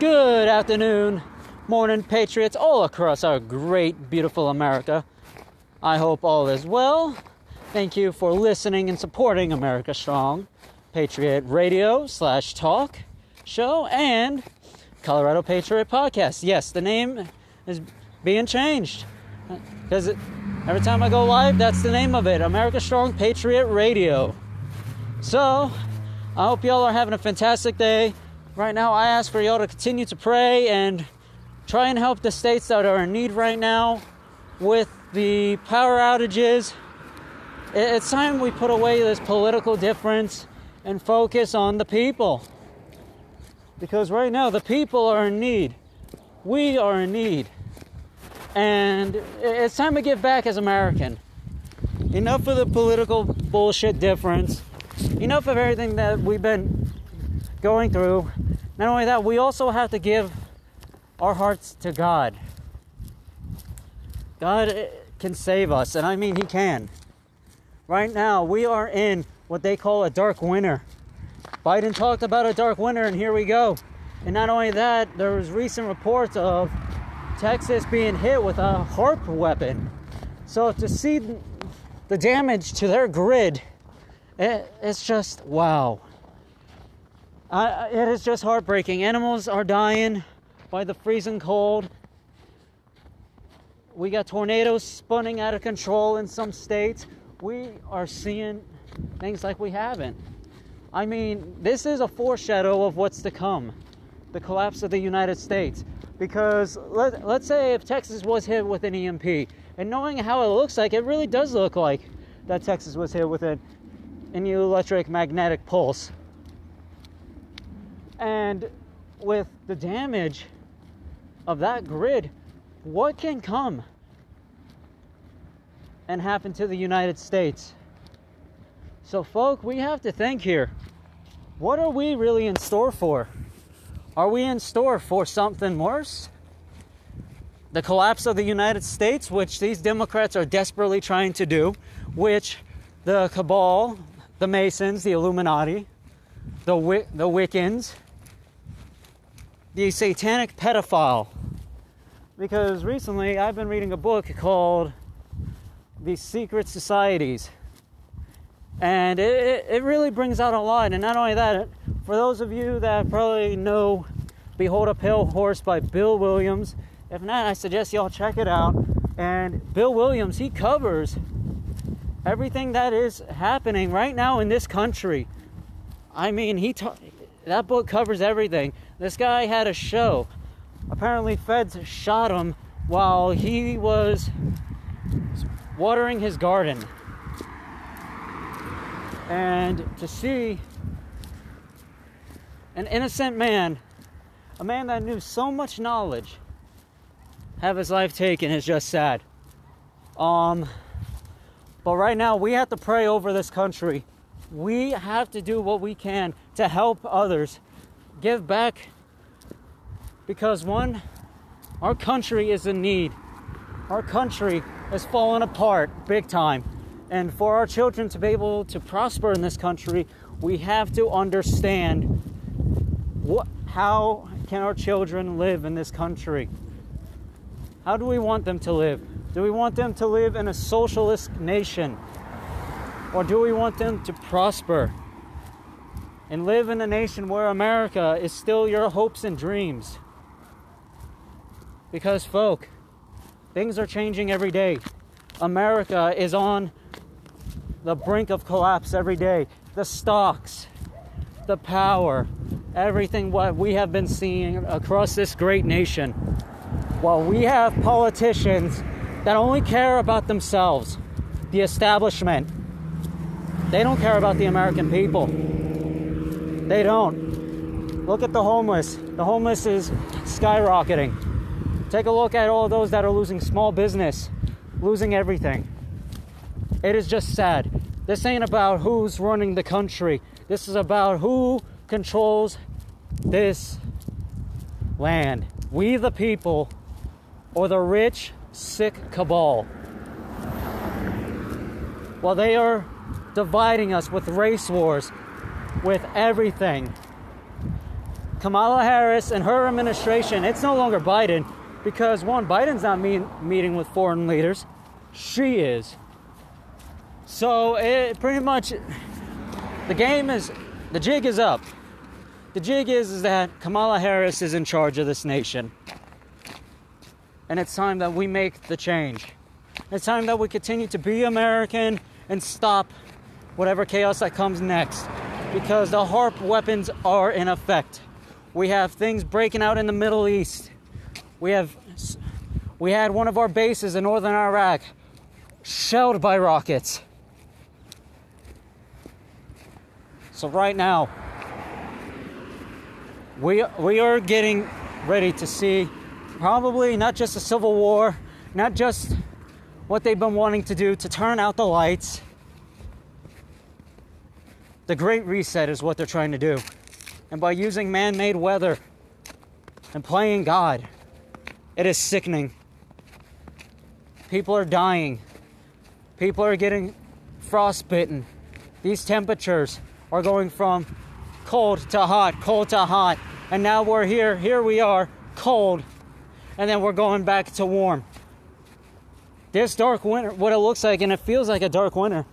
Good afternoon, morning, patriots all across our great, beautiful America. I hope all is well. Thank you for listening and supporting America Strong, Patriot Radio slash Talk Show, and Colorado Patriot Podcast. Yes, the name is being changed because every time I go live, that's the name of it America Strong Patriot Radio. So, I hope y'all are having a fantastic day. Right now, I ask for y'all to continue to pray and try and help the states that are in need right now with the power outages. It's time we put away this political difference and focus on the people. Because right now, the people are in need. We are in need. And it's time to give back as American. Enough of the political bullshit difference. Enough of everything that we've been going through. Not only that, we also have to give our hearts to God. God eh, can save us, and I mean, He can. Right now, we are in what they call a dark winter. Biden talked about a dark winter, and here we go. And not only that, there was recent reports of Texas being hit with a HAARP weapon. So to see the damage to their grid, it, it's just wow. It is just heartbreaking. Animals are dying by the freezing cold. We got tornadoes spinning out of control in some states. We are seeing things like we haven't. I mean, this is a foreshadow of what's to come the collapse of the United States. Because let, let's say if Texas was hit with an EMP, and knowing how it looks like, it really does look like that Texas was hit with an, an electric magnetic pulse. And with the damage of that grid, what can come and happen to the United States? So, folk, we have to think here. What are we really in store for? Are we in store for something worse? The collapse of the United States, which these Democrats are desperately trying to do, which the cabal, the Masons, the Illuminati, the, the Wiccans, the satanic pedophile. Because recently I've been reading a book called The Secret Societies. And it, it really brings out a lot. And not only that, for those of you that probably know Behold a Pale Horse by Bill Williams, if not, I suggest y'all check it out. And Bill Williams, he covers everything that is happening right now in this country. I mean, he ta- that book covers everything. This guy had a show. Apparently, feds shot him while he was watering his garden. And to see an innocent man, a man that knew so much knowledge, have his life taken is just sad. Um, but right now, we have to pray over this country. We have to do what we can to help others give back because one, our country is in need. Our country has fallen apart big time. And for our children to be able to prosper in this country, we have to understand what, how can our children live in this country? How do we want them to live? Do we want them to live in a socialist nation? Or do we want them to prosper? And live in a nation where America is still your hopes and dreams. Because, folk, things are changing every day. America is on the brink of collapse every day. The stocks, the power, everything what we have been seeing across this great nation. While we have politicians that only care about themselves, the establishment, they don't care about the American people. They don't. Look at the homeless. The homeless is skyrocketing. Take a look at all those that are losing small business, losing everything. It is just sad. This ain't about who's running the country. This is about who controls this land. We the people or the rich, sick cabal. While they are dividing us with race wars, with everything. Kamala Harris and her administration, it's no longer Biden because one, Biden's not meet, meeting with foreign leaders, she is. So it pretty much the game is the jig is up. The jig is, is that Kamala Harris is in charge of this nation. And it's time that we make the change. It's time that we continue to be American and stop whatever chaos that comes next. Because the HAARP weapons are in effect. We have things breaking out in the Middle East. We have we had one of our bases in northern Iraq shelled by rockets. So right now we we are getting ready to see probably not just a civil war, not just what they've been wanting to do to turn out the lights. The Great Reset is what they're trying to do. And by using man made weather and playing God, it is sickening. People are dying. People are getting frostbitten. These temperatures are going from cold to hot, cold to hot. And now we're here, here we are, cold. And then we're going back to warm. This dark winter, what it looks like, and it feels like a dark winter,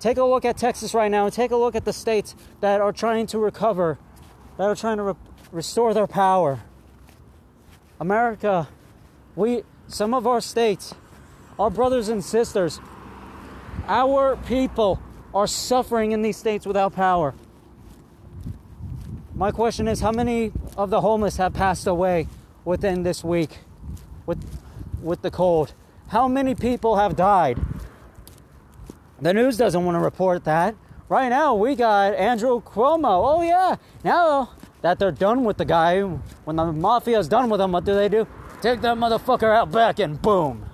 Take a look at Texas right now and take a look at the states that are trying to recover, that are trying to re- restore their power. America, we some of our states, our brothers and sisters, our people are suffering in these states without power. My question is how many of the homeless have passed away within this week with with the cold? How many people have died? The news doesn't want to report that. Right now, we got Andrew Cuomo. Oh, yeah. Now that they're done with the guy, when the mafia's done with him, what do they do? Take that motherfucker out back and boom.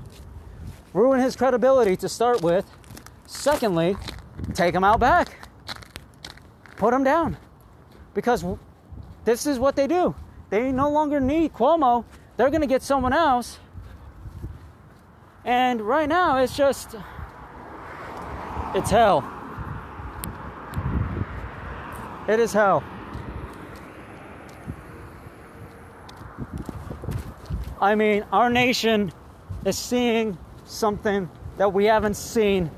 Ruin his credibility to start with. Secondly, take him out back. Put him down. Because this is what they do. They no longer need Cuomo. They're going to get someone else. And right now, it's just it's hell. It is hell. I mean, our nation is seeing something that we haven't seen.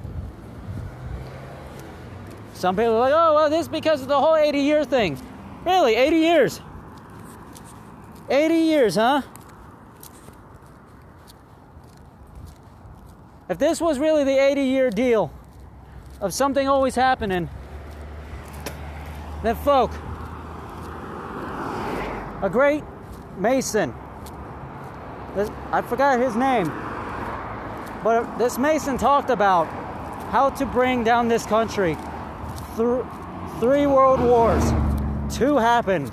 Some people are like, oh, well, this is because of the whole 80 year thing. Really, 80 years? 80 years, huh? If this was really the 80 year deal, of something always happening, that folk, a great mason, I forgot his name, but this mason talked about how to bring down this country through three world wars. Two happened,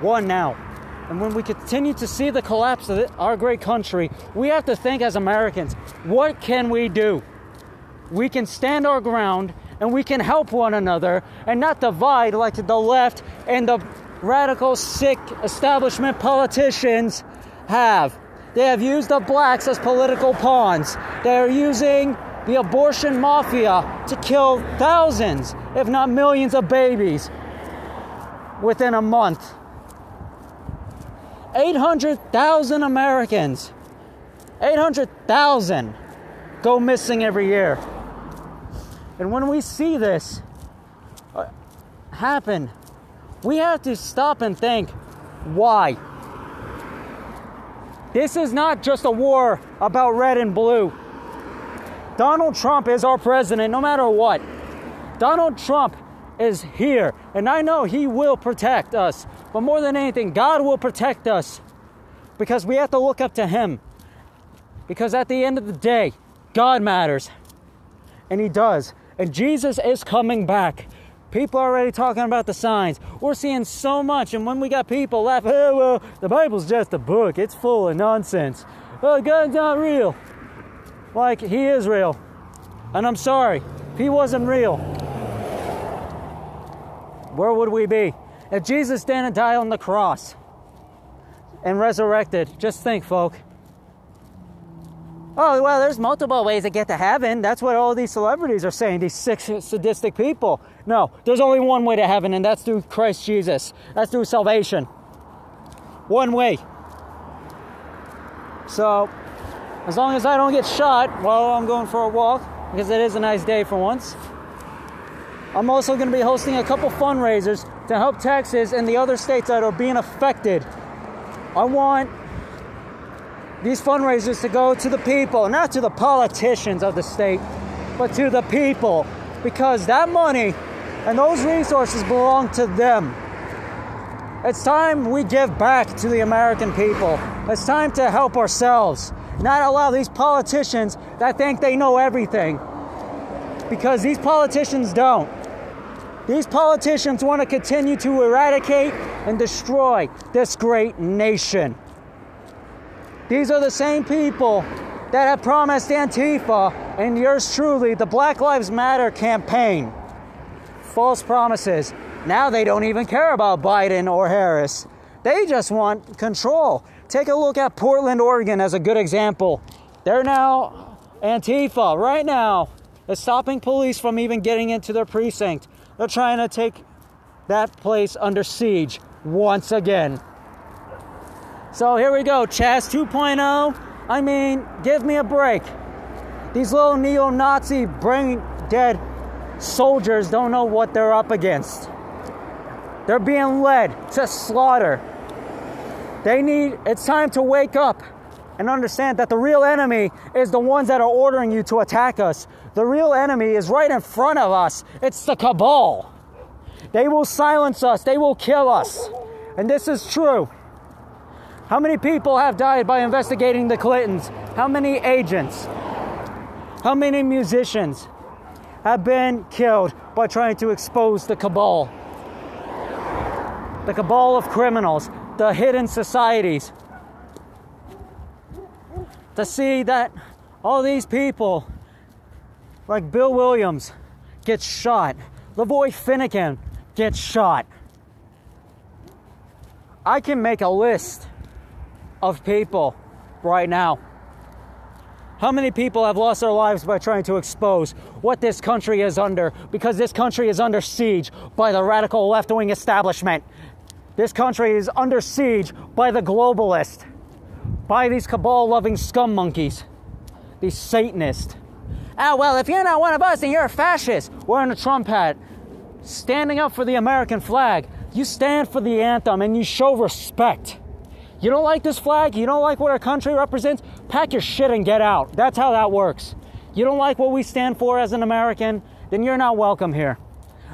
one now. And when we continue to see the collapse of our great country, we have to think as Americans what can we do? We can stand our ground and we can help one another and not divide like the left and the radical, sick establishment politicians have. They have used the blacks as political pawns. They are using the abortion mafia to kill thousands, if not millions, of babies within a month. 800,000 Americans, 800,000 go missing every year. And when we see this uh, happen, we have to stop and think why? This is not just a war about red and blue. Donald Trump is our president no matter what. Donald Trump is here, and I know he will protect us. But more than anything, God will protect us because we have to look up to him. Because at the end of the day, God matters. And he does. And Jesus is coming back. People are already talking about the signs. We're seeing so much, and when we got people laughing, oh, well, the Bible's just a book, it's full of nonsense. Oh, God's not real. Like, He is real. And I'm sorry, if He wasn't real, where would we be? If Jesus didn't die on the cross and resurrected, just think, folk. Oh, well, there's multiple ways to get to heaven. That's what all these celebrities are saying, these sick, sadistic people. No, there's only one way to heaven, and that's through Christ Jesus. That's through salvation. One way. So, as long as I don't get shot while I'm going for a walk, because it is a nice day for once, I'm also going to be hosting a couple fundraisers to help Texas and the other states that are being affected. I want these fundraisers to go to the people, not to the politicians of the state, but to the people, because that money and those resources belong to them. It's time we give back to the American people. It's time to help ourselves, not allow these politicians that think they know everything. Because these politicians don't. These politicians want to continue to eradicate and destroy this great nation. These are the same people that have promised Antifa and yours truly the Black Lives Matter campaign. False promises. Now they don't even care about Biden or Harris. They just want control. Take a look at Portland, Oregon as a good example. They're now Antifa right now is stopping police from even getting into their precinct. They're trying to take that place under siege once again. So here we go, Chaz 2.0. I mean, give me a break. These little neo Nazi brain dead soldiers don't know what they're up against. They're being led to slaughter. They need, it's time to wake up and understand that the real enemy is the ones that are ordering you to attack us. The real enemy is right in front of us. It's the cabal. They will silence us, they will kill us. And this is true. How many people have died by investigating the Clintons? How many agents? How many musicians have been killed by trying to expose the cabal? The cabal of criminals, the hidden societies. To see that all these people, like Bill Williams, get shot, LaVoy Finicum gets shot. I can make a list of people right now. How many people have lost their lives by trying to expose what this country is under because this country is under siege by the radical left wing establishment? This country is under siege by the globalist, by these cabal loving scum monkeys, these Satanists. Oh, well, if you're not one of us, then you're a fascist wearing a Trump hat, standing up for the American flag. You stand for the anthem and you show respect. You don't like this flag? You don't like what our country represents? Pack your shit and get out. That's how that works. You don't like what we stand for as an American? Then you're not welcome here.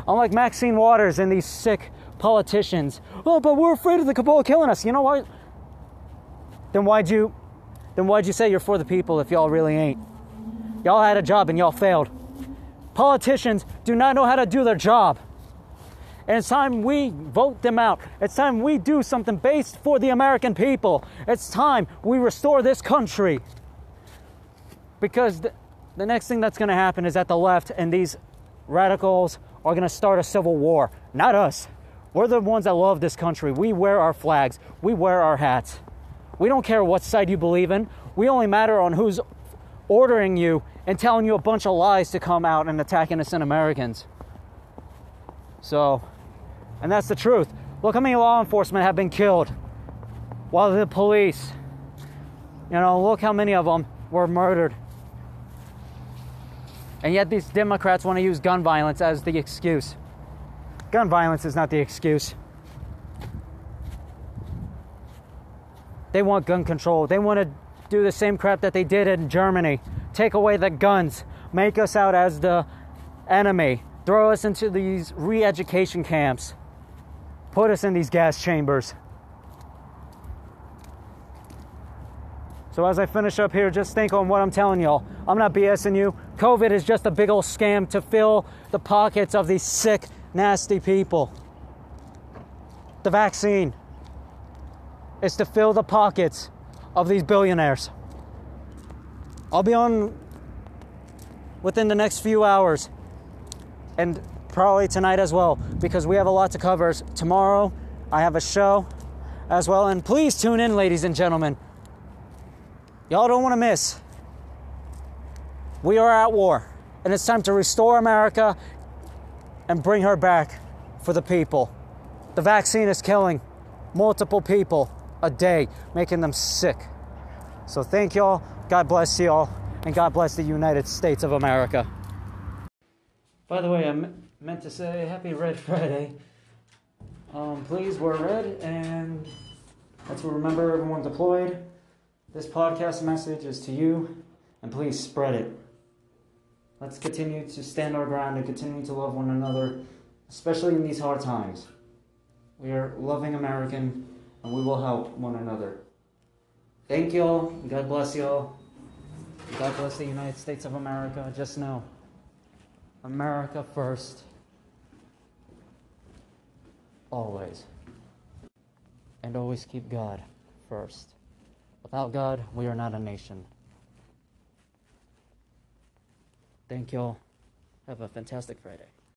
Unlike Maxine Waters and these sick politicians. Oh, but we're afraid of the cabal killing us. You know what? Then why'd you then why'd you say you're for the people if y'all really ain't? Y'all had a job and y'all failed. Politicians do not know how to do their job. And it's time we vote them out. It's time we do something based for the American people. It's time we restore this country. Because the, the next thing that's going to happen is that the left and these radicals are going to start a civil war. Not us. We're the ones that love this country. We wear our flags, we wear our hats. We don't care what side you believe in. We only matter on who's ordering you and telling you a bunch of lies to come out and attack innocent Americans. So, and that's the truth. Look how many law enforcement have been killed while the police, you know, look how many of them were murdered. And yet these Democrats want to use gun violence as the excuse. Gun violence is not the excuse. They want gun control. They want to do the same crap that they did in Germany take away the guns, make us out as the enemy, throw us into these re education camps, put us in these gas chambers. So, as I finish up here, just think on what I'm telling y'all. I'm not BSing you. COVID is just a big old scam to fill the pockets of these sick, nasty people. The vaccine is to fill the pockets of these billionaires. I'll be on within the next few hours and probably tonight as well because we have a lot to cover. Tomorrow I have a show as well. And please tune in, ladies and gentlemen. Y'all don't want to miss We are at war, and it's time to restore America and bring her back for the people. The vaccine is killing multiple people a day, making them sick. So thank y'all. God bless y'all. And God bless the United States of America. By the way, I meant to say Happy Red Friday. Um, please wear red, and let's remember everyone deployed. This podcast message is to you, and please spread it. Let's continue to stand our ground and continue to love one another, especially in these hard times. We are loving American, and we will help one another. Thank y'all. God bless y'all. God bless the United States of America. Just know America first. Always. And always keep God first. Without God, we are not a nation. Thank y'all. Have a fantastic Friday.